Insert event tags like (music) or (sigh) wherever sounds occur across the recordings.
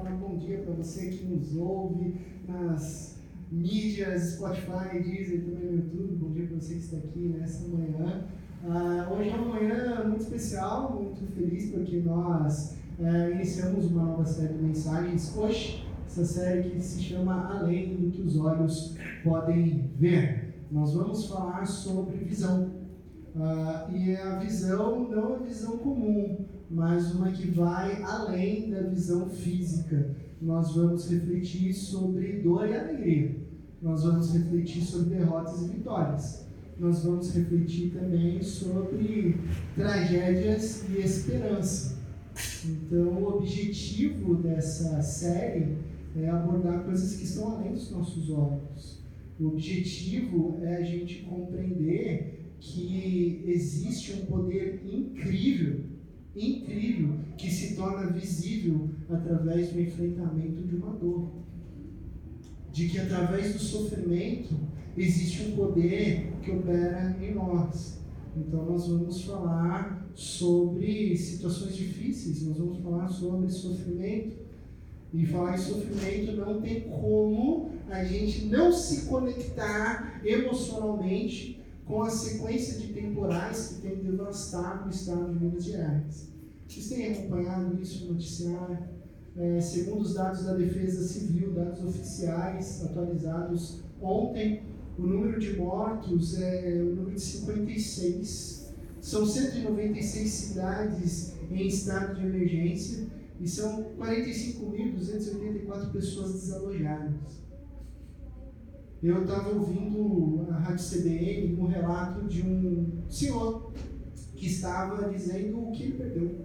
falar bom dia para você que nos ouve nas mídias, Spotify, Deezer, também no YouTube. Bom dia para você que está aqui nessa manhã. Uh, hoje é uma manhã muito especial, muito feliz porque nós uh, iniciamos uma nova série de mensagens hoje, essa série que se chama Além do que os olhos podem ver. Nós vamos falar sobre visão. Uh, e a visão não é visão comum, mas uma que vai além da visão física. Nós vamos refletir sobre dor e alegria. Nós vamos refletir sobre derrotas e vitórias. Nós vamos refletir também sobre tragédias e esperança. Então, o objetivo dessa série é abordar coisas que estão além dos nossos olhos. O objetivo é a gente compreender que existe um poder incrível incrível que se torna visível através do enfrentamento de uma dor. De que através do sofrimento existe um poder que opera em nós. Então nós vamos falar sobre situações difíceis, nós vamos falar sobre sofrimento. E falar em sofrimento não tem como a gente não se conectar emocionalmente com a sequência de temporais que tem devastado o estado de Minas Gerais. Vocês têm acompanhado isso no noticiário? É, segundo os dados da Defesa Civil, dados oficiais atualizados ontem, o número de mortos é o número de 56. São 196 cidades em estado de emergência e são 45.284 pessoas desalojadas. Eu estava ouvindo a Rádio CBN um relato de um senhor que estava dizendo o que ele perdeu.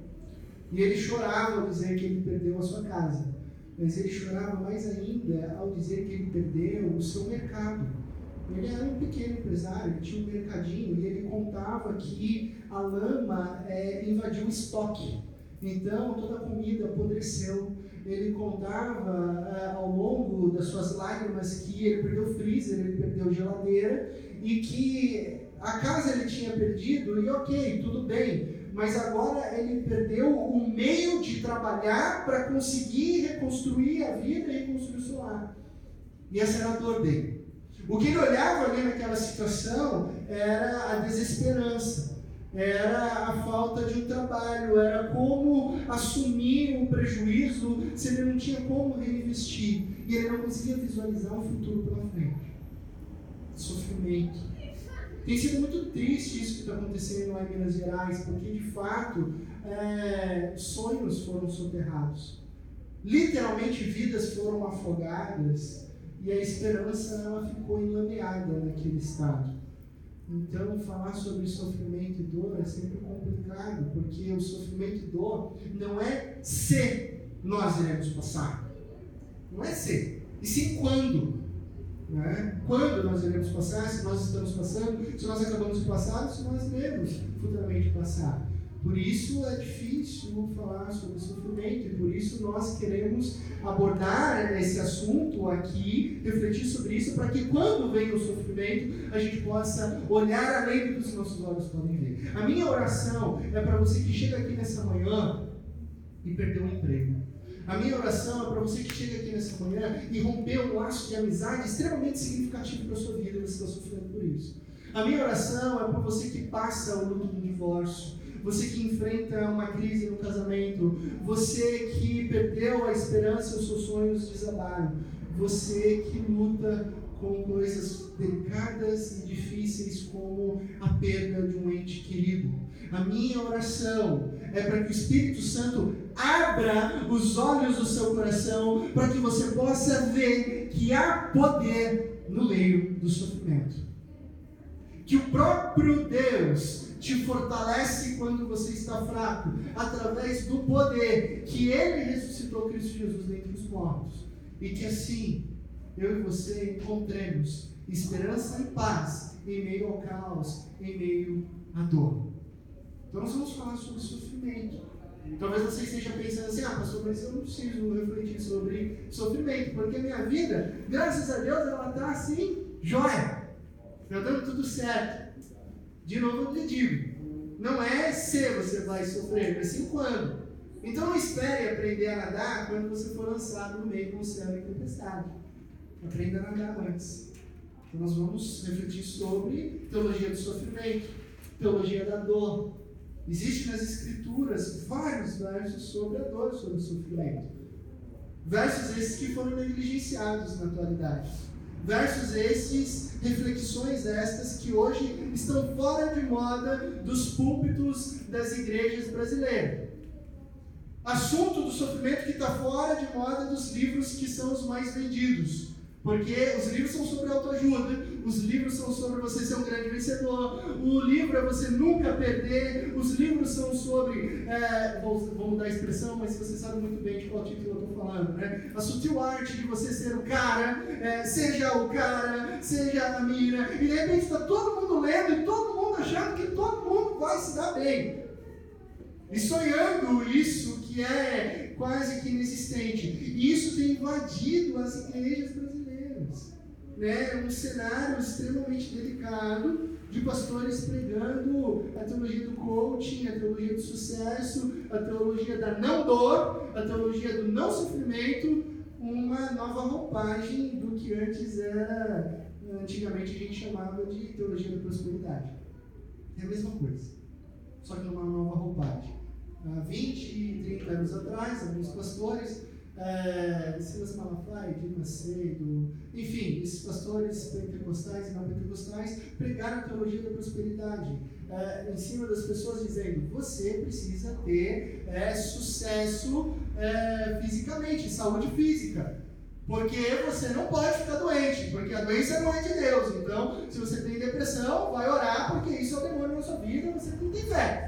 E ele chorava ao dizer que ele perdeu a sua casa. Mas ele chorava mais ainda ao dizer que ele perdeu o seu mercado. Ele era um pequeno empresário, tinha um mercadinho e ele contava que a lama é, invadiu o estoque. Então toda a comida apodreceu. Ele contava é, ao longo das suas lágrimas que ele perdeu freezer, ele perdeu geladeira e que a casa ele tinha perdido e ok, tudo bem, mas agora ele perdeu o meio de trabalhar para conseguir reconstruir a vida e reconstruir o seu lar. E essa era a dor dele. O que ele olhava ali naquela situação era a desesperança, era a falta de um trabalho, era como assumir um prejuízo se ele não tinha como reinvestir. E ele não conseguia visualizar um futuro pela frente. Sofrimento tem sido muito triste isso que está acontecendo lá em Minas Gerais, porque de fato é, sonhos foram soterrados. Literalmente vidas foram afogadas e a esperança ela ficou enlameada naquele estado. Então, falar sobre sofrimento e dor é sempre complicado, porque o sofrimento e dor não é se nós iremos passar. Não é se, e sim quando. Né? Quando nós iremos passar, se nós estamos passando, se nós acabamos de passar, se nós iremos futuramente passar. Por isso é difícil falar sobre sofrimento e por isso nós queremos abordar esse assunto aqui, refletir sobre isso, para que quando vem o sofrimento a gente possa olhar além do que os nossos olhos podem ver. A minha oração é para você que chega aqui nessa manhã e perdeu um emprego. A minha oração é para você que chega aqui nessa manhã e rompeu um laço de amizade extremamente significativo para a sua vida e você está sofrendo por isso. A minha oração é para você que passa o luto do divórcio, você que enfrenta uma crise no casamento, você que perdeu a esperança e os seus sonhos desabaram, você que luta com coisas delicadas e difíceis como a perda de um ente querido. A minha oração é para que o Espírito Santo abra os olhos do seu coração para que você possa ver que há poder no meio do sofrimento. Que o próprio Deus te fortalece quando você está fraco, através do poder que Ele ressuscitou Cristo Jesus dentre os mortos. E que assim eu e você encontremos esperança e paz em meio ao caos, em meio à dor. Então nós vamos falar sobre sofrimento. Talvez você esteja pensando assim, ah, pastor, mas eu não preciso refletir sobre sofrimento, porque a minha vida, graças a Deus, ela está assim, jóia. Está dando tudo certo. De novo eu lhe digo, não é se você vai sofrer, mas sim quando. Então não espere aprender a nadar quando você for lançado no meio do oceano em tempestade. Aprenda a nadar antes. Então nós vamos refletir sobre teologia do sofrimento, teologia da dor. Existem nas escrituras vários versos sobre a dor, sobre o sofrimento. Versos esses que foram negligenciados na atualidade. Versos esses, reflexões estas que hoje estão fora de moda dos púlpitos das igrejas brasileiras. Assunto do sofrimento que está fora de moda dos livros que são os mais vendidos. Porque os livros são sobre autoajuda, os livros são sobre você ser um grande vencedor, o livro é você nunca perder, os livros são sobre, é, vou, mudar a expressão, mas você sabe muito bem de qual título eu estou falando, né? A sutil arte de você ser o cara, é, seja o cara, seja a mina, e de repente está todo mundo lendo e todo mundo achando que todo mundo vai se dar bem. E sonhando isso que é quase que inexistente. E isso tem invadido as igrejas né, um cenário extremamente delicado de pastores pregando a teologia do coaching, a teologia do sucesso, a teologia da não dor, a teologia do não sofrimento, uma nova roupagem do que antes era, antigamente a gente chamava de teologia da prosperidade. É a mesma coisa, só que numa nova roupagem. Há 20, 30 anos atrás, alguns pastores Silas Malafaia, Edir Macedo, enfim, esses pastores pentecostais e não pentecostais pregaram a teologia da prosperidade é, em cima das pessoas, dizendo: você precisa ter é, sucesso é, fisicamente, saúde física. Porque você não pode ficar doente, porque a doença não é de Deus. Então, se você tem depressão, vai orar, porque isso é o demônio na sua vida, você não tem fé.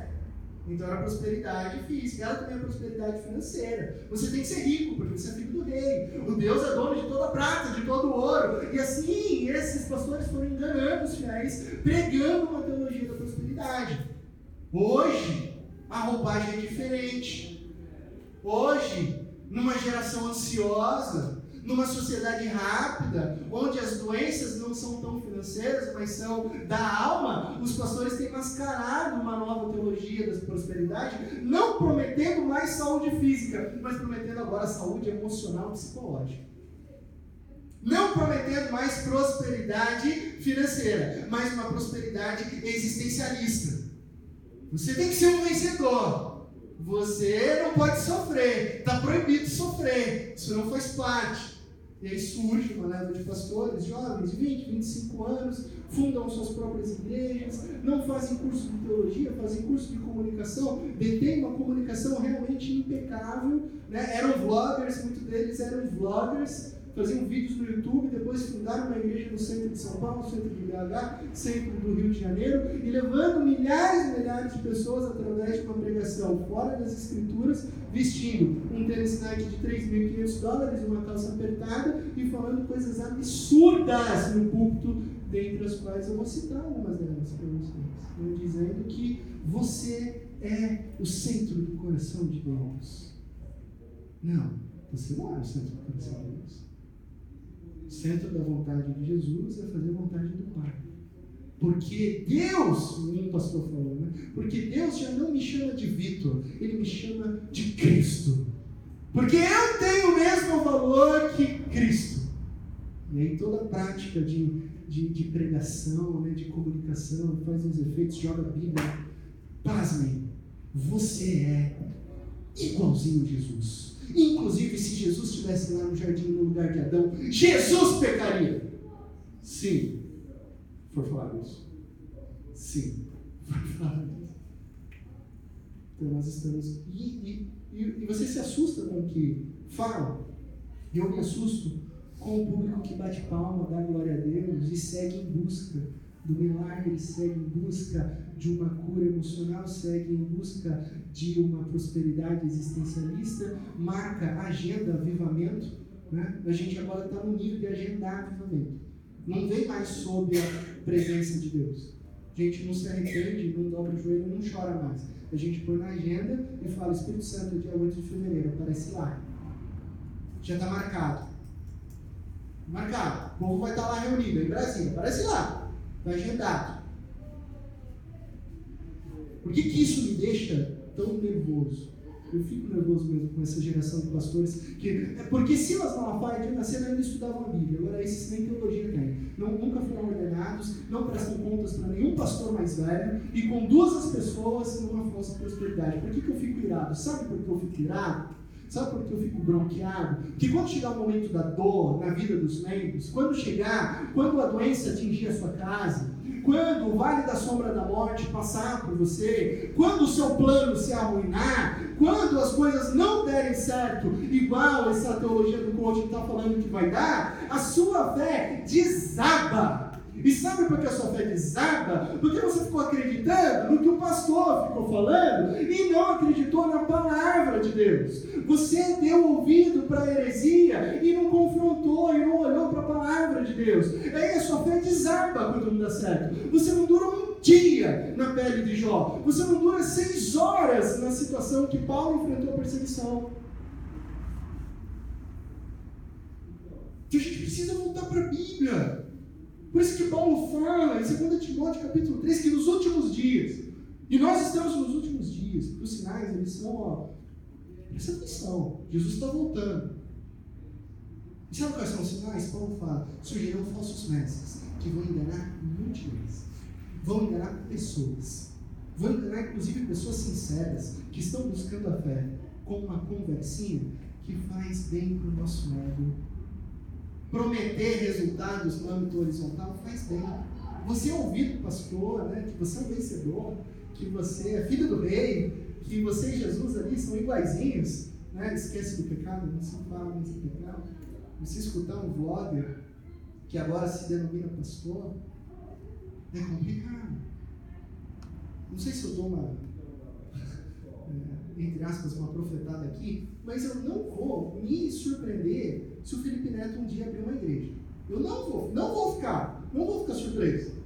Então era prosperidade física, ela também é prosperidade financeira. Você tem que ser rico, porque você é filho do rei. O Deus é dono de toda a prata, de todo o ouro. E assim, esses pastores foram enganando os fiéis, pregando uma teologia da prosperidade. Hoje, a roupagem é diferente. Hoje, numa geração ansiosa, numa sociedade rápida, onde as doenças não são tão financeiras, mas são da alma, os pastores têm mascarado uma nova teologia da prosperidade, não prometendo mais saúde física, mas prometendo agora saúde emocional e psicológica. Não prometendo mais prosperidade financeira, mas uma prosperidade existencialista. Você tem que ser um vencedor. Você não pode sofrer. Está proibido sofrer. Isso não faz parte. E aí surge uma leva de pastores jovens, 20, 25 anos, fundam suas próprias igrejas, não fazem curso de teologia, fazem curso de comunicação, detêm uma comunicação realmente impecável. Né? Eram vloggers, muitos deles eram vloggers, faziam vídeos no YouTube, depois fundaram uma igreja no centro de São Paulo, centro de BH, centro do Rio de Janeiro, e levando milhares e milhares de pessoas através de uma pregação fora das escrituras, vestindo um tênis Nike de 3.500 dólares, uma calça apertada e falando coisas absurdas no púlpito, dentre as quais eu vou citar algumas delas para vocês, né? dizendo que você é o centro do coração de Deus. Não, você não é o centro do coração de Deus centro da vontade de Jesus é fazer a vontade do Pai. Porque Deus, um pastor falou, né? Porque Deus já não me chama de Vitor, ele me chama de Cristo. Porque eu tenho o mesmo valor que Cristo. E aí toda a prática de, de, de pregação, né, de comunicação, faz uns efeitos, joga a Bíblia. Pasmem, você é igualzinho a Jesus. Inclusive, se Jesus estivesse lá no jardim no lugar de Adão, Jesus pecaria. Sim. Foi falado isso. Sim. Foi falado isso. Então nós estamos. E, e, e, e você se assusta com o que falam. Eu me assusto com o público que bate palma, dá glória a Deus e segue em busca do milagre, segue em busca de uma cura emocional, segue em busca de uma prosperidade existencialista, marca agenda avivamento. Né? A gente agora está no nível de agendar avivamento. Não vem mais sob a presença de Deus. A gente não se arrepende, não dobra o joelho, não chora mais. A gente põe na agenda e fala: Espírito Santo, dia 8 de fevereiro, aparece lá. Já está marcado. Marcado. O povo vai estar tá lá reunido em Brasília. Aparece lá agendado. Por que, que isso me deixa tão nervoso? Eu fico nervoso mesmo com essa geração de pastores. Que, é porque Silas Malafaia e Diana ainda estudavam a Bíblia. Agora esses nem teologia têm. Não, nunca foram ordenados, não prestam contas para nenhum pastor mais velho e conduzem as pessoas numa falsa prosperidade. Por que, que eu fico irado? Sabe por que eu fico irado? Sabe por que eu fico bronqueado? Que quando chegar o momento da dor na vida dos membros, quando chegar, quando a doença atingir a sua casa, quando o vale da sombra da morte passar por você, quando o seu plano se arruinar, quando as coisas não derem certo, igual essa teologia do coaching está falando que vai dar, a sua fé desaba. E sabe por que a sua fé desaba? Porque você ficou acreditando no que o pastor ficou falando e não acreditou na palavra de Deus. Você deu ouvido para a heresia e não confrontou e não olhou para a palavra de Deus. Aí a sua fé desaba quando não dá certo. Você não dura um dia na pele de Jó. Você não dura seis horas na situação que Paulo enfrentou a perseguição. Então a gente precisa voltar para a Bíblia. Por isso que Paulo fala em 2 Timóteo capítulo 3 que nos últimos dias, e nós estamos nos últimos dias, os sinais eles são, ó, presta atenção, Jesus está voltando. E sabe quais são os sinais? Paulo fala, surgirão falsos mestres que vão enganar multidões, vão enganar pessoas, vão enganar inclusive pessoas sinceras que estão buscando a fé com uma conversinha que faz bem para o nosso ego prometer resultados no âmbito horizontal faz bem. Você é ouvido, pastor, né, que você é um vencedor, que você é filho do rei, que você e Jesus ali são iguaizinhos, né? esquece do pecado, não se fala mais do pecado. Você escutar um vlogger que agora se denomina pastor, é complicado. Não sei se eu dou uma, (laughs) é, entre aspas, uma profetada aqui, mas eu não vou me surpreender se o Felipe Neto um dia abrir uma igreja. Eu não vou, não vou ficar, não vou ficar surpreso.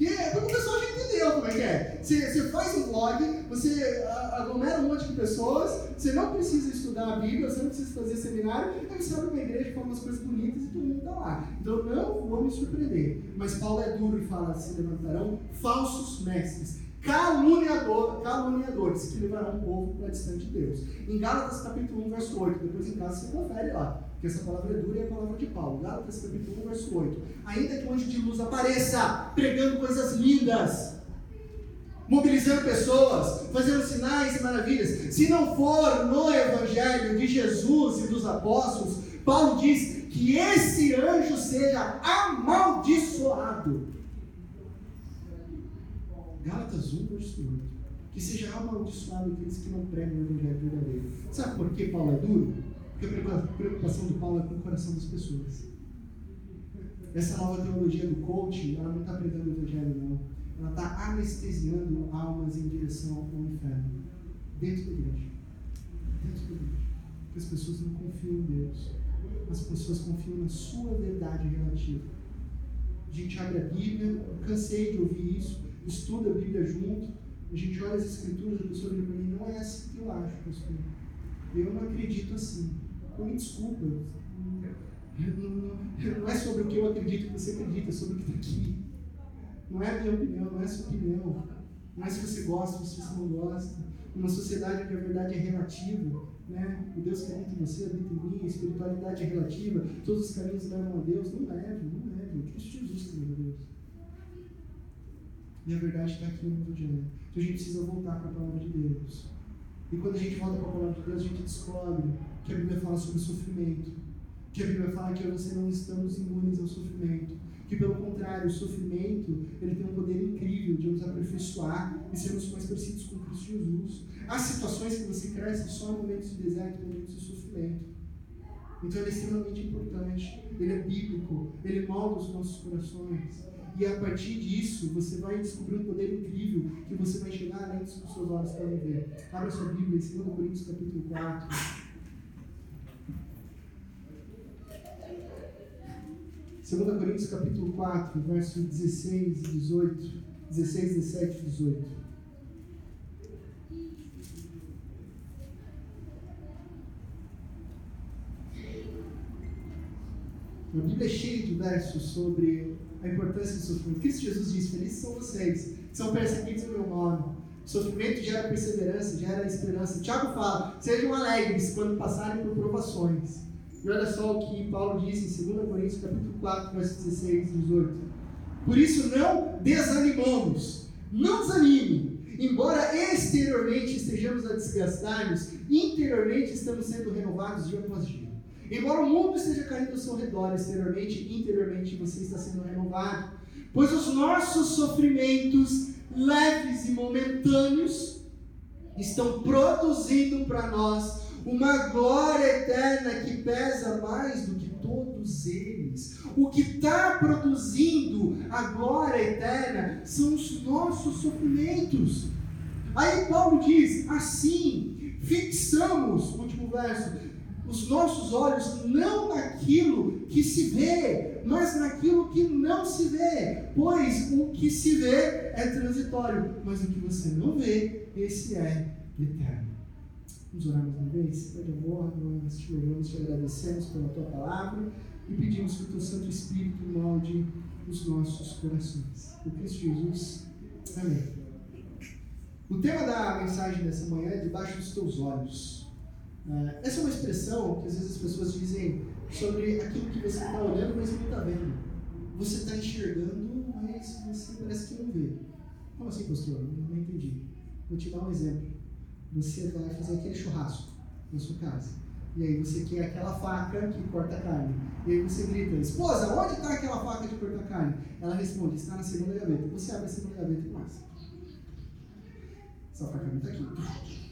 Porque, porque o pessoal já entendeu como é que é. Você, faz um vlog, você aglomera um monte de pessoas, você não precisa estudar a Bíblia, você não precisa fazer seminário, aí você abre uma igreja, fala umas coisas bonitas e todo mundo está lá. Então não vou me surpreender. Mas Paulo é duro e fala: se levantarão falsos mestres caluniador, caluniadores que levarão o povo para distante de Deus. Em Gálatas capítulo 1, verso 8, depois em casa você confere lá, que essa palavra é dura e é a palavra de Paulo. Gálatas capítulo 1, verso 8. Ainda que o anjo de luz apareça pregando coisas lindas, mobilizando pessoas, fazendo sinais e maravilhas, se não for no evangelho de Jesus e dos apóstolos, Paulo diz que esse anjo seja amaldiçoado. Gálatas 1, verso 8. Que seja amaldiçoado aqueles que não pregam o evangelho verdadeiro. Sabe por que Paulo é duro? Porque a preocupação do Paulo é com o coração das pessoas. Essa nova teologia do coaching, ela não está pregando o evangelho, não. Ela está anestesiando almas em direção ao inferno. Dentro da igreja. Dentro da igreja. Porque as pessoas não confiam em Deus. As pessoas confiam na sua verdade relativa. A gente abre a Bíblia, cansei de ouvir isso estuda a Bíblia junto, a gente olha as escrituras, a pessoa mim, não é assim que eu acho, pastor. Eu não acredito assim. Então, me desculpa. Não, é sobre o que eu acredito que você acredita, é sobre o que está aqui. Não é a minha opinião, não é a sua opinião. Não é se você gosta, se você não gosta. Uma sociedade onde a verdade é relativa, né? o Deus que habita em você habita em mim, a espiritualidade é relativa, todos os caminhos levam a Deus. Não leve, não leve. O Cristo Jesus que leva a Deus. E a verdade está aqui no Evangelho. Então a gente precisa voltar para a palavra de Deus. E quando a gente volta para a palavra de Deus, a gente descobre que a Bíblia fala sobre sofrimento. Que a Bíblia fala que eu e você não estamos imunes ao sofrimento. Que pelo contrário, o sofrimento ele tem um poder incrível de nos aperfeiçoar e sermos mais parecidos com Cristo Jesus. Há situações que você cresce só em momentos de deserto, em momentos de sofrimento. Então ele é extremamente importante, ele é bíblico, ele molda os nossos corações. E a partir disso, você vai descobrir um poder incrível que você vai chegar além dos que os seus olhos podem ver. Abra sua Bíblia em 2 Coríntios capítulo 4. Segunda Coríntios capítulo 4, verso 16 e 18. 16, 17 e 18. A Bíblia é cheia de versos sobre a importância do sofrimento. Cristo Jesus disse: Felizes são vocês, que são perseguidos em meu nome. Sofrimento gera perseverança, gera esperança. Tiago fala: sejam alegres quando passarem por provações. E olha só o que Paulo diz em 2 Coríntios capítulo 4, versos 16 e 18. Por isso não desanimamos, não desanime. Embora exteriormente estejamos a desgastar-nos, interiormente estamos sendo renovados dia após dia. Embora o mundo esteja caindo ao seu redor exteriormente, interiormente você está sendo renovado. Pois os nossos sofrimentos leves e momentâneos estão produzindo para nós uma glória eterna que pesa mais do que todos eles. O que está produzindo a glória eterna são os nossos sofrimentos. Aí Paulo diz: assim, fixamos, último verso, os nossos olhos não naquilo que se vê, mas naquilo que não se vê. Pois o que se vê é transitório, mas o que você não vê, esse é eterno. Vamos orar mais uma vez? Pai de amor, nós te louvamos, te agradecemos pela tua palavra e pedimos que o teu Santo Espírito molde os nossos corações. Por Cristo Jesus. Amém. O tema da mensagem dessa manhã é debaixo dos teus olhos. É, essa é uma expressão que às vezes as pessoas dizem sobre aquilo que você está olhando, mas não está vendo. Você está enxergando, mas você parece que não vê. Como assim, pastor? Não entendi. Vou te dar um exemplo você vai fazer aquele churrasco na sua casa. E aí você quer aquela faca que corta a carne. E aí você grita, esposa, onde está aquela faca de cortar carne? Ela responde, está na segunda gaveta. Você abre a segunda gaveta e passa. Essa faca não está aqui.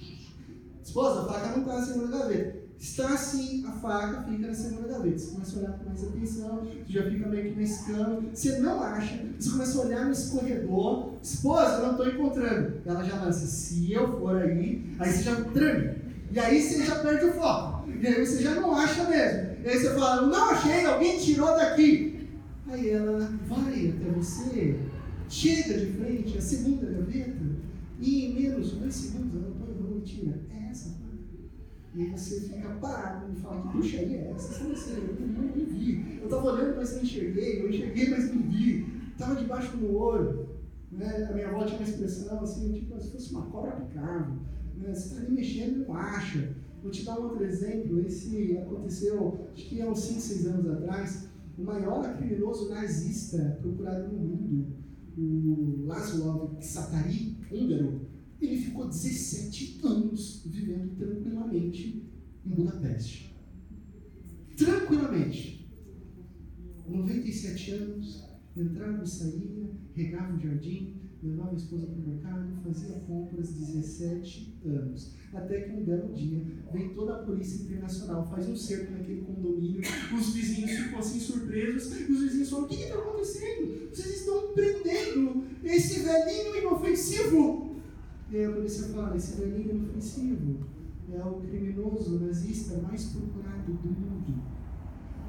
Esposa, a faca não está na segunda gaveta. Está assim, a faca fica na segunda gaveta. Você começa a olhar com mais atenção, você já fica meio que mescando. Você não acha, você começa a olhar no corredor. Esposa, não estou encontrando. Ela já lança, se eu for aí, aí você já treme. E aí você já perde o foco. E aí você já não acha mesmo. E aí você fala, não achei, alguém tirou daqui. Aí ela vai até você, chega de frente, a segunda gaveta, e em menos de dois segundos ela põe e tira. É e você fica parado e fala, que bruxaria é essa? Como assim? Eu não, não, vi. Eu estava olhando, mas não enxerguei. Eu enxerguei, mas não vi. Estava debaixo do olho. Né? A minha avó tinha uma expressão assim, tipo, se fosse uma cobra picava. Né? Você está ali mexendo e não acha. Vou te dar um outro exemplo. Esse aconteceu, acho que há uns 5, 6 anos atrás. O maior criminoso nazista procurado no mundo, o Laszlo Satari, húngaro, ele ficou 17 anos vivendo tranquilamente em Budapeste. Tranquilamente. 97 anos, entrava e saía, regava o jardim, levava a esposa para o mercado, fazia compras 17 anos. Até que um belo dia vem toda a polícia internacional, faz um cerco naquele condomínio, os vizinhos ficam assim surpresos, e os vizinhos falam: O que está acontecendo? Vocês estão prendendo esse velhinho inofensivo e aí a polícia fala, esse velhinho inofensivo é o criminoso nazista mais procurado do mundo.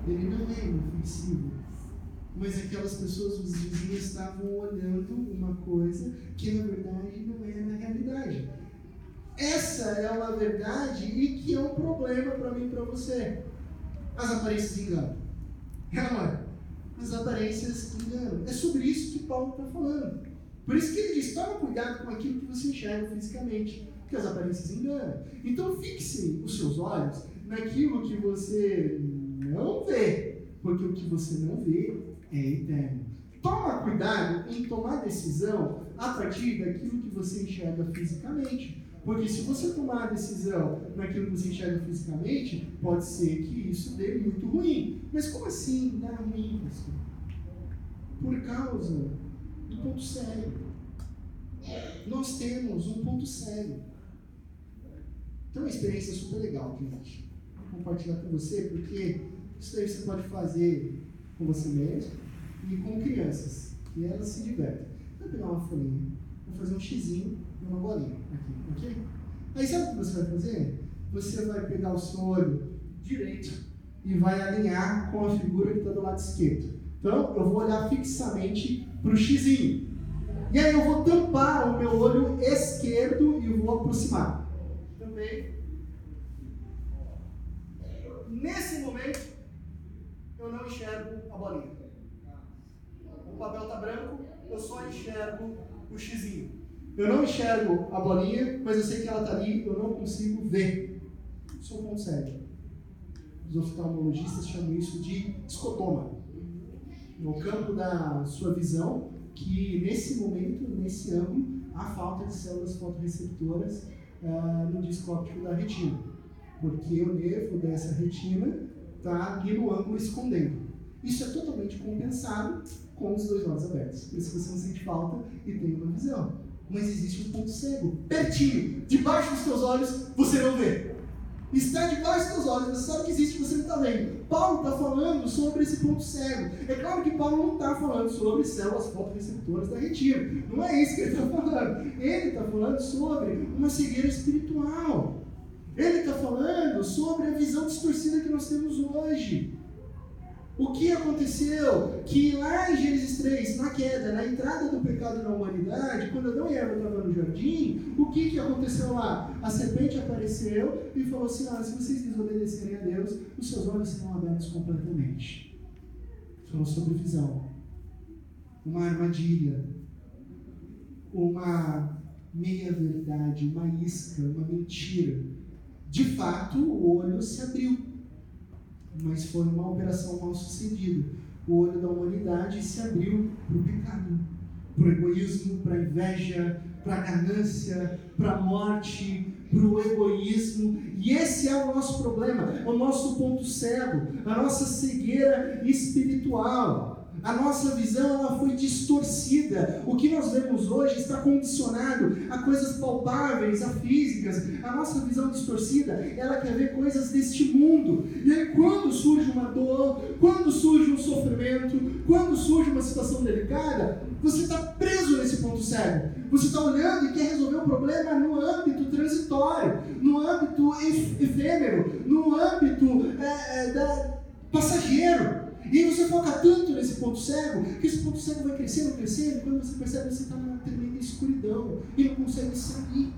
Ele não é inofensivo. Mas aquelas pessoas, os vizinhos, estavam olhando uma coisa que na verdade não é na realidade. Essa é uma verdade e que é um problema para mim e para você. As aparências enganam. É, é? As aparências enganam. É sobre isso que Paulo está falando. Por isso que ele diz: toma cuidado com aquilo que você enxerga fisicamente, porque as aparências enganam. Então fixe os seus olhos naquilo que você não vê, porque o que você não vê é eterno. Toma cuidado em tomar decisão a partir daquilo que você enxerga fisicamente. Porque se você tomar a decisão naquilo que você enxerga fisicamente, pode ser que isso dê muito ruim. Mas como assim dá ruim, pastor? Por causa do ponto cego. Nós temos um ponto cego. Tem uma experiência super legal, gente. Vou compartilhar com você, porque isso aí você pode fazer com você mesmo e com crianças. E elas se divertem. Vou pegar uma folhinha, vou fazer um xizinho e uma bolinha aqui, ok? Aí sabe o que você vai fazer? Você vai pegar o seu olho direito e vai alinhar com a figura que está do lado esquerdo. Então, eu vou olhar fixamente para o xizinho. E aí eu vou tampar o meu olho esquerdo e vou aproximar. Também. Nesse momento, eu não enxergo a bolinha. O papel está branco, eu só enxergo o xizinho. Eu não enxergo a bolinha, mas eu sei que ela está ali, eu não consigo ver. Ponto cego. Os oftalmologistas chamam isso de escotoma. No campo da sua visão, que nesse momento, nesse ângulo, há falta de células fotorreceptoras uh, no disco óptico da retina. Porque o nervo dessa retina está ali no ângulo escondendo. Isso é totalmente compensado com os dois olhos abertos. Por isso você não sente falta e tem uma visão. Mas existe um ponto cego, pertinho, debaixo dos teus olhos, você não vê. Está debaixo dos olhos, você sabe que existe, você não está vendo. Paulo está falando sobre esse ponto cego. É claro que Paulo não está falando sobre células fotorreceptoras da retina. Não é isso que ele está falando. Ele está falando sobre uma cegueira espiritual. Ele está falando sobre a visão distorcida que nós temos hoje. O que aconteceu? Que lá em Gênesis 3, na queda, na entrada do pecado na humanidade, quando Adão e Eva estavam no jardim, o que, que aconteceu lá? A serpente apareceu e falou assim: ah, se vocês desobedecerem a Deus, os seus olhos serão abertos completamente. Falou sobre visão. Uma armadilha. Uma meia-verdade, uma isca, uma mentira. De fato, o olho se abriu mas foi uma operação mal sucedida. O olho da humanidade se abriu para o pecado, para o egoísmo, para a inveja, para a ganância, para a morte, para o egoísmo. E esse é o nosso problema, o nosso ponto cego, a nossa cegueira espiritual. A nossa visão ela foi distorcida. O que nós vemos hoje está condicionado a coisas palpáveis, a físicas. A nossa visão distorcida, ela quer ver coisas deste mundo. E aí quando surge uma dor, quando surge um sofrimento, quando surge uma situação delicada, você está preso nesse ponto cego. Você está olhando e quer resolver o problema no âmbito transitório, no âmbito efêmero, no âmbito é, é, da, passageiro. E aí você foca tanto nesse ponto cego, que esse ponto cego vai crescendo, crescendo, e quando você percebe, você está numa tremenda escuridão e não consegue sair.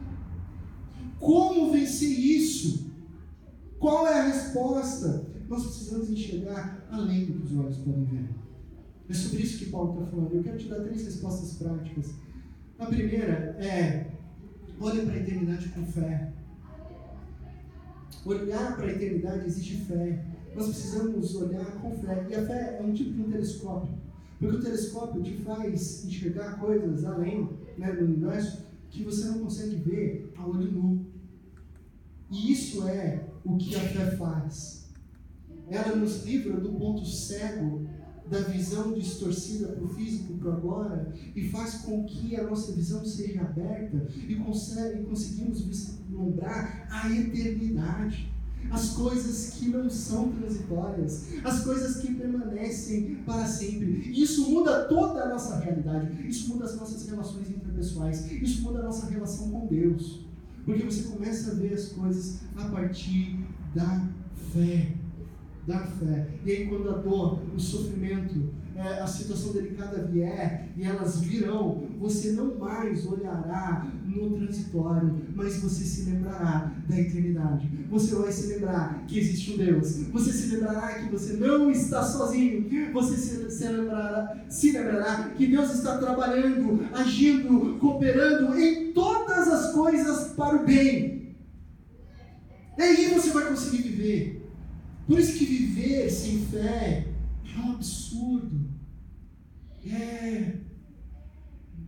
Como vencer isso? Qual é a resposta? Nós precisamos enxergar além do que os olhos podem ver. É sobre isso que Paulo está falando. Eu quero te dar três respostas práticas. A primeira é: olhe para a eternidade com fé. Olhar para a eternidade exige fé nós precisamos olhar com fé. E a fé é um tipo de um telescópio. Porque o telescópio te faz enxergar coisas além né, do universo que você não consegue ver a olho nu. E isso é o que a fé faz. Ela nos livra do ponto cego da visão distorcida para o físico, para agora, e faz com que a nossa visão seja aberta e, consegue, e conseguimos vislumbrar a eternidade as coisas que não são transitórias, as coisas que permanecem para sempre. Isso muda toda a nossa realidade, isso muda as nossas relações interpessoais, isso muda a nossa relação com Deus. Porque você começa a ver as coisas a partir da fé. Da fé. E aí, quando a dor, o sofrimento, é, a situação delicada vier e elas virão, você não mais olhará no transitório, mas você se lembrará da eternidade. Você vai se lembrar que existe um Deus. Você se lembrará que você não está sozinho. Você se, se, lembrará, se lembrará que Deus está trabalhando, agindo, cooperando em todas as coisas para o bem. E aí você vai conseguir viver. Por isso que viver sem fé é um absurdo. É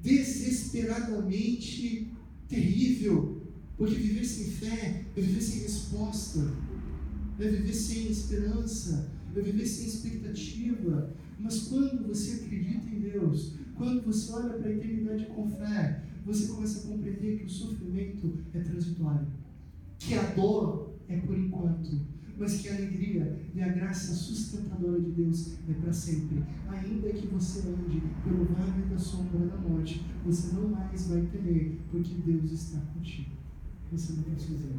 desesperadamente terrível. Porque viver sem fé é viver sem resposta, é viver sem esperança, é viver sem expectativa. Mas quando você acredita em Deus, quando você olha para a eternidade com fé, você começa a compreender que o sofrimento é transitório, que a dor é por enquanto, mas que a alegria e a graça sustentadora de Deus é para sempre. Ainda que você ande pelo vale da sombra da morte, você não mais vai temer, porque Deus está contigo. Você não fazer.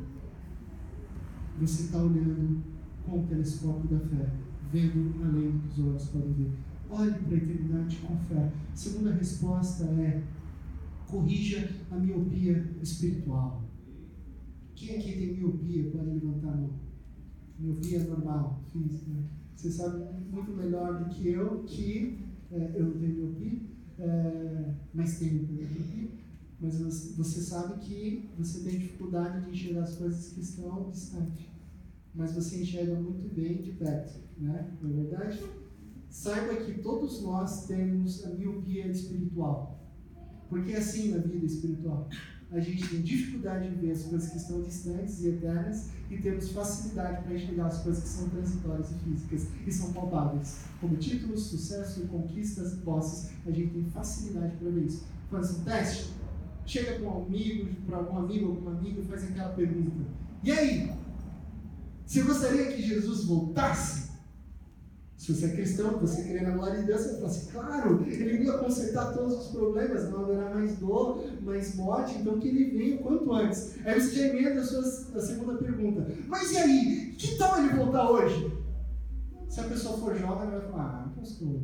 Você está olhando com o telescópio da fé, vendo além do que os olhos podem ver. Olhe para a eternidade com fé. A segunda resposta é: corrija a miopia espiritual. Quem aqui tem miopia pode levantar a mão? Miopia normal, física. Você sabe muito melhor do que eu que é, eu não tenho miopia, é, mas tenho miopia. mas você sabe que você tem dificuldade de enxergar as coisas que estão distantes. Mas você enxerga muito bem de perto, né? É verdade? Saiba que todos nós temos a miopia espiritual. Porque é assim na vida espiritual. A gente tem dificuldade de ver as coisas que estão distantes e eternas e temos facilidade para enxergar as coisas que são transitórias e físicas e são palpáveis. Como títulos, sucesso, conquistas, posses, a gente tem facilidade para ver isso. Faz um teste, chega para um amigo, para algum amigo, alguma amiga e faz aquela pergunta. E aí? Você gostaria que Jesus voltasse? Se você é cristão, você crê na glória de Deus, você fala assim, claro, ele ia consertar todos os problemas, não haverá mais dor, mais morte, então que ele venha o quanto antes. Aí você já emenda a, sua, a segunda pergunta. Mas e aí? Que tal ele voltar hoje? Se a pessoa for jovem, ela vai falar, ah, pastor,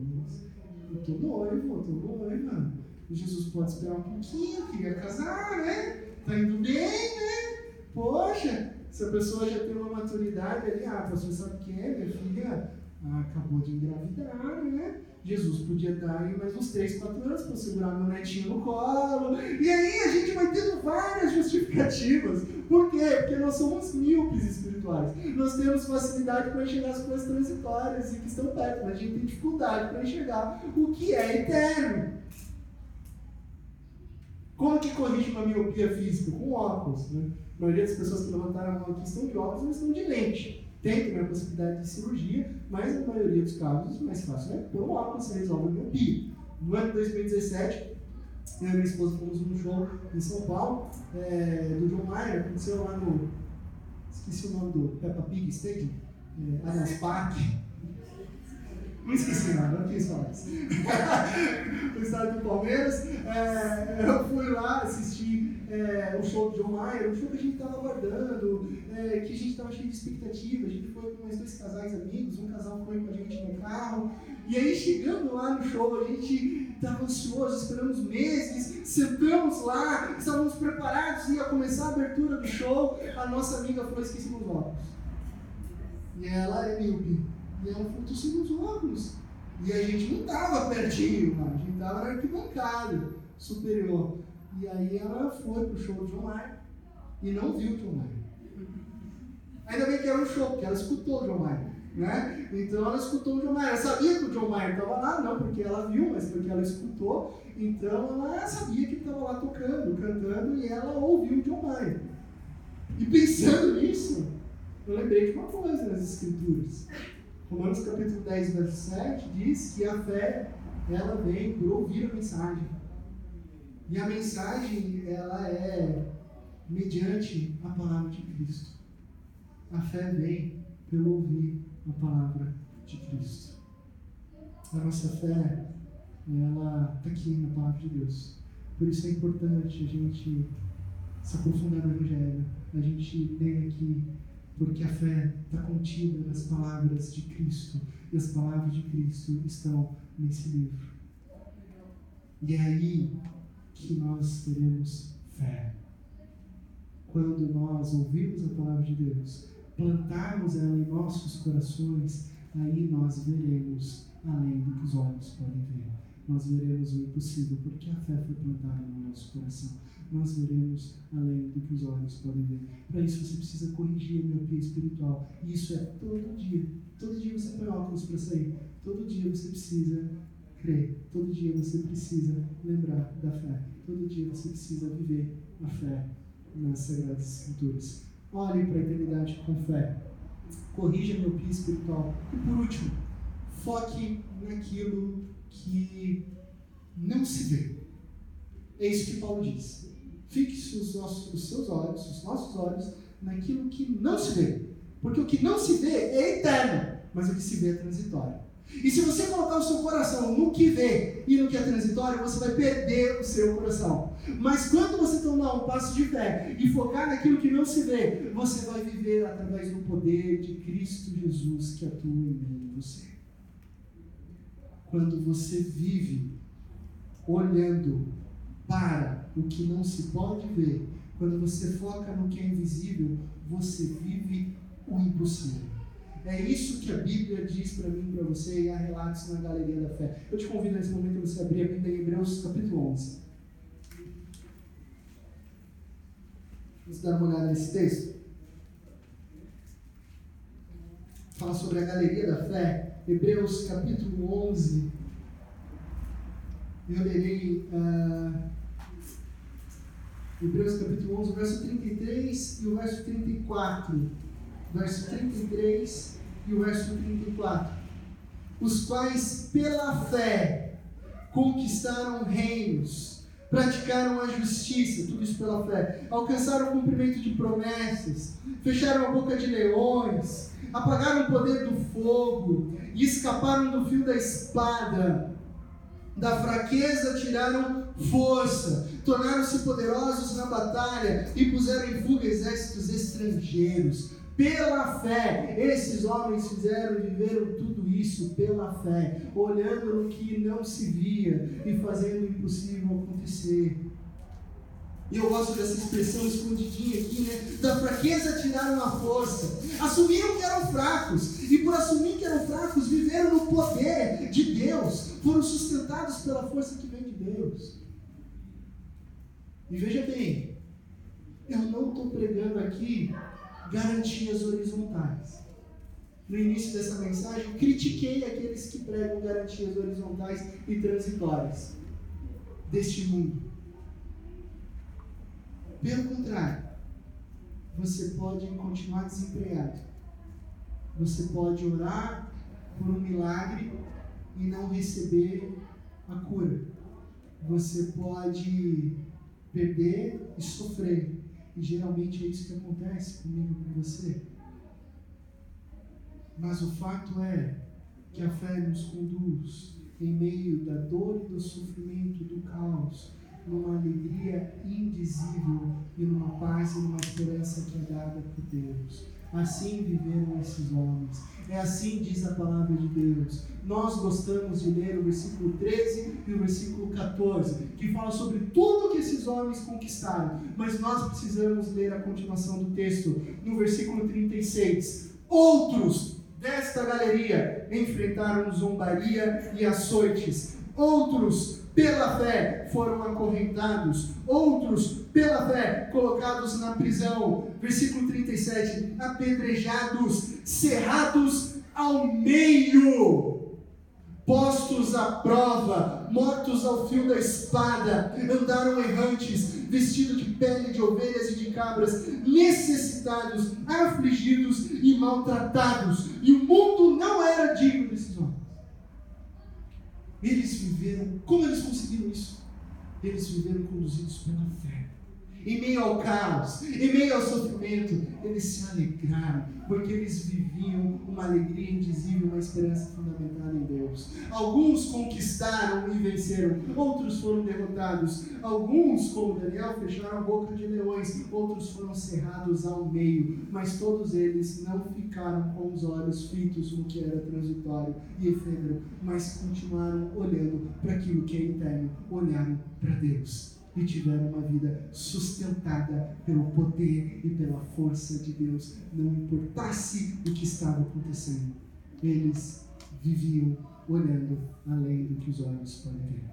eu tô noivo, eu tô noiva. Jesus pode esperar um pouquinho, queria casar, né? Tá indo bem, né? Poxa, se a pessoa já tem uma maturidade ali, ah, pastor, sabe o que é, minha filha? Ah, acabou de engravidar, né? Jesus podia dar aí mais uns 3, 4 anos para segurar meu netinho no colo. E aí a gente vai tendo várias justificativas. Por quê? Porque nós somos míopes espirituais. Nós temos facilidade para enxergar as coisas transitórias e que estão perto, mas a gente tem dificuldade para enxergar o que é eterno. Como que corrige uma miopia física? Com óculos. Né? A maioria das pessoas que levantaram a mão aqui estão de óculos, mas estão de lente. Tem também a possibilidade de cirurgia, mas na maioria dos casos, o mais fácil é um óculos você resolve a miopia. No ano de 2017, eu e minha esposa fomos num show em São Paulo, é, do John Mayer, aconteceu lá no. Esqueci o nome do Peppa Pig Stadium, é, Allianz Parque. Não esqueci nada, não quis falar isso. no estádio do Palmeiras, é, eu fui lá assistir é, o show do John Mayer, um show que a gente estava aguardando, é, que a gente estava cheio de expectativa. A gente foi com mais dois casais amigos, um casal foi com a gente no carro. E aí, chegando lá no show, a gente estava ansioso, esperamos meses, sentamos lá, estávamos preparados, ia começar a abertura do show. A nossa amiga falou: esqueci meus óculos. E ela é míope. E ela falou: sem meus óculos. E a gente não estava pertinho, mano. a gente estava na arquibancada superior. E aí ela foi pro show do John e não viu o Mayer. Ainda bem que era um show, porque ela escutou o John Mayer. Né? Então ela escutou o John Mayer. Ela sabia que o John Mayer estava lá, não porque ela viu, mas porque ela escutou. Então ela sabia que estava lá tocando, cantando, e ela ouviu o John Mayer. E pensando nisso, eu lembrei de uma coisa nas Escrituras. Romanos capítulo 10, verso 7 diz que a fé ela vem por ouvir a mensagem. E a mensagem, ela é mediante a palavra de Cristo. A fé vem pelo ouvir a palavra de Cristo. A nossa fé, ela está aqui na palavra de Deus. Por isso é importante a gente se aprofundar no Evangelho, a gente ler aqui, porque a fé está contida nas palavras de Cristo, e as palavras de Cristo estão nesse livro. E é aí que nós teremos fé. Quando nós ouvirmos a palavra de Deus, plantarmos ela em nossos corações, aí nós veremos além do que os olhos podem ver. Nós veremos o impossível, porque a fé foi plantada no nosso coração. Nós veremos além do que os olhos podem ver. Para isso você precisa corrigir a miopia espiritual. E isso é todo dia. Todo dia você põe óculos para sair. Todo dia você precisa crer. Todo dia você precisa lembrar da fé. Todo dia você precisa viver a fé nas Sagradas Escrituras. Olhe para a eternidade com fé. Corrija meu miopia espiritual. E por último, foque naquilo que não se vê. É isso que Paulo diz. Fixe os, nossos, os seus olhos, os nossos olhos, naquilo que não se vê. Porque o que não se vê é eterno, mas o que se vê é transitório. E se você colocar o seu coração no que vê e no que é transitório, você vai perder o seu coração. Mas quando você tomar um passo de fé e focar naquilo que não se vê, você vai viver através do poder de Cristo Jesus que atua em mim e você. Quando você vive olhando para o que não se pode ver, quando você foca no que é invisível, você vive o impossível. É isso que a Bíblia diz para mim, para você, e há relatos na Galeria da Fé. Eu te convido nesse momento a você abrir a Bíblia em Hebreus capítulo 11. Vamos dar uma olhada nesse texto? Fala sobre a galeria da fé. Hebreus capítulo 11. Eu lerei. Uh, Hebreus capítulo 11, verso 33 e o verso 34. Verso 33 e o verso 34. Os quais, pela fé, conquistaram reinos, praticaram a justiça, tudo isso pela fé, alcançaram o cumprimento de promessas, fecharam a boca de leões, apagaram o poder do fogo e escaparam do fio da espada. Da fraqueza tiraram força, tornaram-se poderosos na batalha e puseram em fuga exércitos estrangeiros. Pela fé, esses homens fizeram e viveram tudo isso pela fé, olhando no que não se via e fazendo o impossível acontecer. E eu gosto dessa expressão escondidinha aqui, né? Da fraqueza tiraram a força. Assumiram que eram fracos. E por assumir que eram fracos, viveram no poder de Deus. Foram sustentados pela força que vem de Deus. E veja bem, eu não estou pregando aqui garantias horizontais. No início dessa mensagem, critiquei aqueles que pregam garantias horizontais e transitórias deste mundo. Pelo contrário, você pode continuar desempregado. Você pode orar por um milagre e não receber a cura. Você pode perder e sofrer. E geralmente é isso que acontece comigo e com você. Mas o fato é que a fé nos conduz em meio da dor e do sofrimento, do caos, numa alegria indizível e numa paz e numa esperança que é dada por Deus. Assim viveram esses homens. É assim diz a palavra de Deus. Nós gostamos de ler o versículo 13 e o versículo 14, que fala sobre tudo que esses homens conquistaram. Mas nós precisamos ler a continuação do texto, no versículo 36. Outros desta galeria enfrentaram zombaria e açoites. Outros pela fé foram acorrentados, outros pela fé colocados na prisão. Versículo 37: apedrejados, cerrados ao meio, postos à prova, mortos ao fio da espada, andaram errantes, vestidos de pele de ovelhas e de cabras, necessitados, afligidos e maltratados, e o mundo não era digno desses homens. Eles viveram, como eles conseguiram isso? Eles viveram conduzidos pela fé em meio ao caos, em meio ao sofrimento, eles se alegraram, porque eles viviam uma alegria indizível, uma esperança fundamentada em Deus. Alguns conquistaram e venceram, outros foram derrotados. Alguns, como Daniel, fecharam a boca de leões, outros foram cerrados ao meio, mas todos eles não ficaram com os olhos fitos no que era transitório e efêmero, mas continuaram olhando para aquilo que é eterno, olharam para Deus e tiveram uma vida sustentada pelo poder e pela força de Deus, não importasse o que estava acontecendo. Eles viviam olhando além do que os olhos podem ver.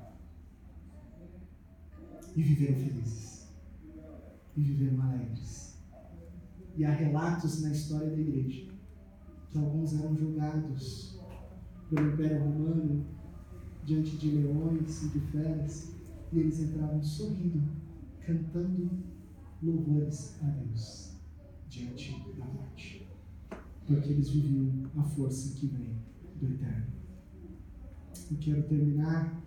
E viveram felizes. E viveram alegres. E há relatos na história da igreja que alguns eram julgados pelo Império Romano diante de leões e de feras e eles entravam sorrindo, cantando louvores a Deus diante da morte. Porque eles viviam a força que vem do Eterno. Eu quero terminar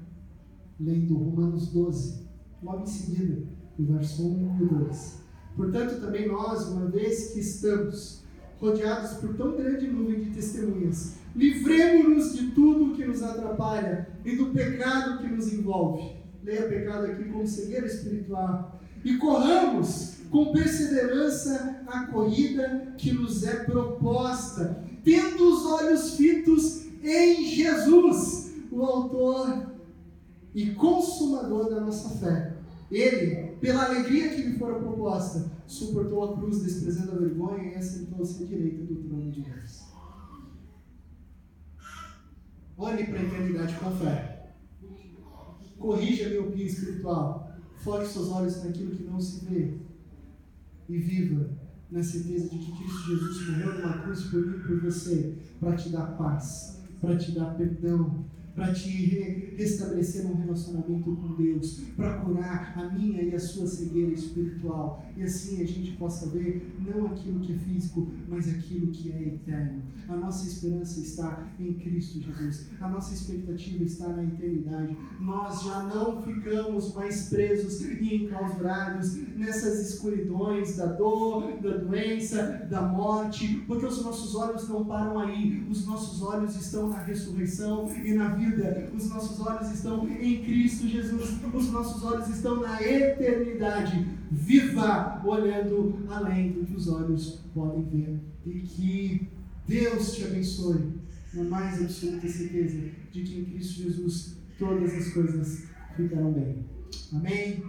lendo Romanos 12, logo em seguida, o verso 1 e 2. Portanto, também nós, uma vez que estamos rodeados por tão grande nuvem de testemunhas, livremos-nos de tudo que nos atrapalha e do pecado que nos envolve leia pecado aqui como cegueira espiritual, e corramos com perseverança a corrida que nos é proposta, tendo os olhos fitos em Jesus, o Autor e Consumador da nossa fé. Ele, pela alegria que lhe fora proposta, suportou a cruz, desprezando a vergonha e assentou-se à direita do trono de Deus. Olhe para a eternidade com fé. Corrija a miopia espiritual. Foque seus olhos naquilo que não se vê. e viva na certeza de que Cristo Jesus morreu numa cruz por mim e por você, para te dar paz, para te dar perdão, para te re restabelecer um relacionamento com Deus, para curar a minha e a sua cegueira espiritual. E assim a gente possa ver não aquilo que é físico, mas aquilo que é eterno. A nossa esperança está em Cristo Jesus. A nossa expectativa está na eternidade. Nós já não ficamos mais presos e enclausurados nessas escuridões da dor, da doença, da morte, porque os nossos olhos não param aí. Os nossos olhos estão na ressurreição e na vida vida, os nossos olhos estão em Cristo Jesus, os nossos olhos estão na eternidade, viva, olhando além do que os olhos podem ver. E que Deus te abençoe, na mais absoluta certeza de que em Cristo Jesus todas as coisas ficarão bem. Amém?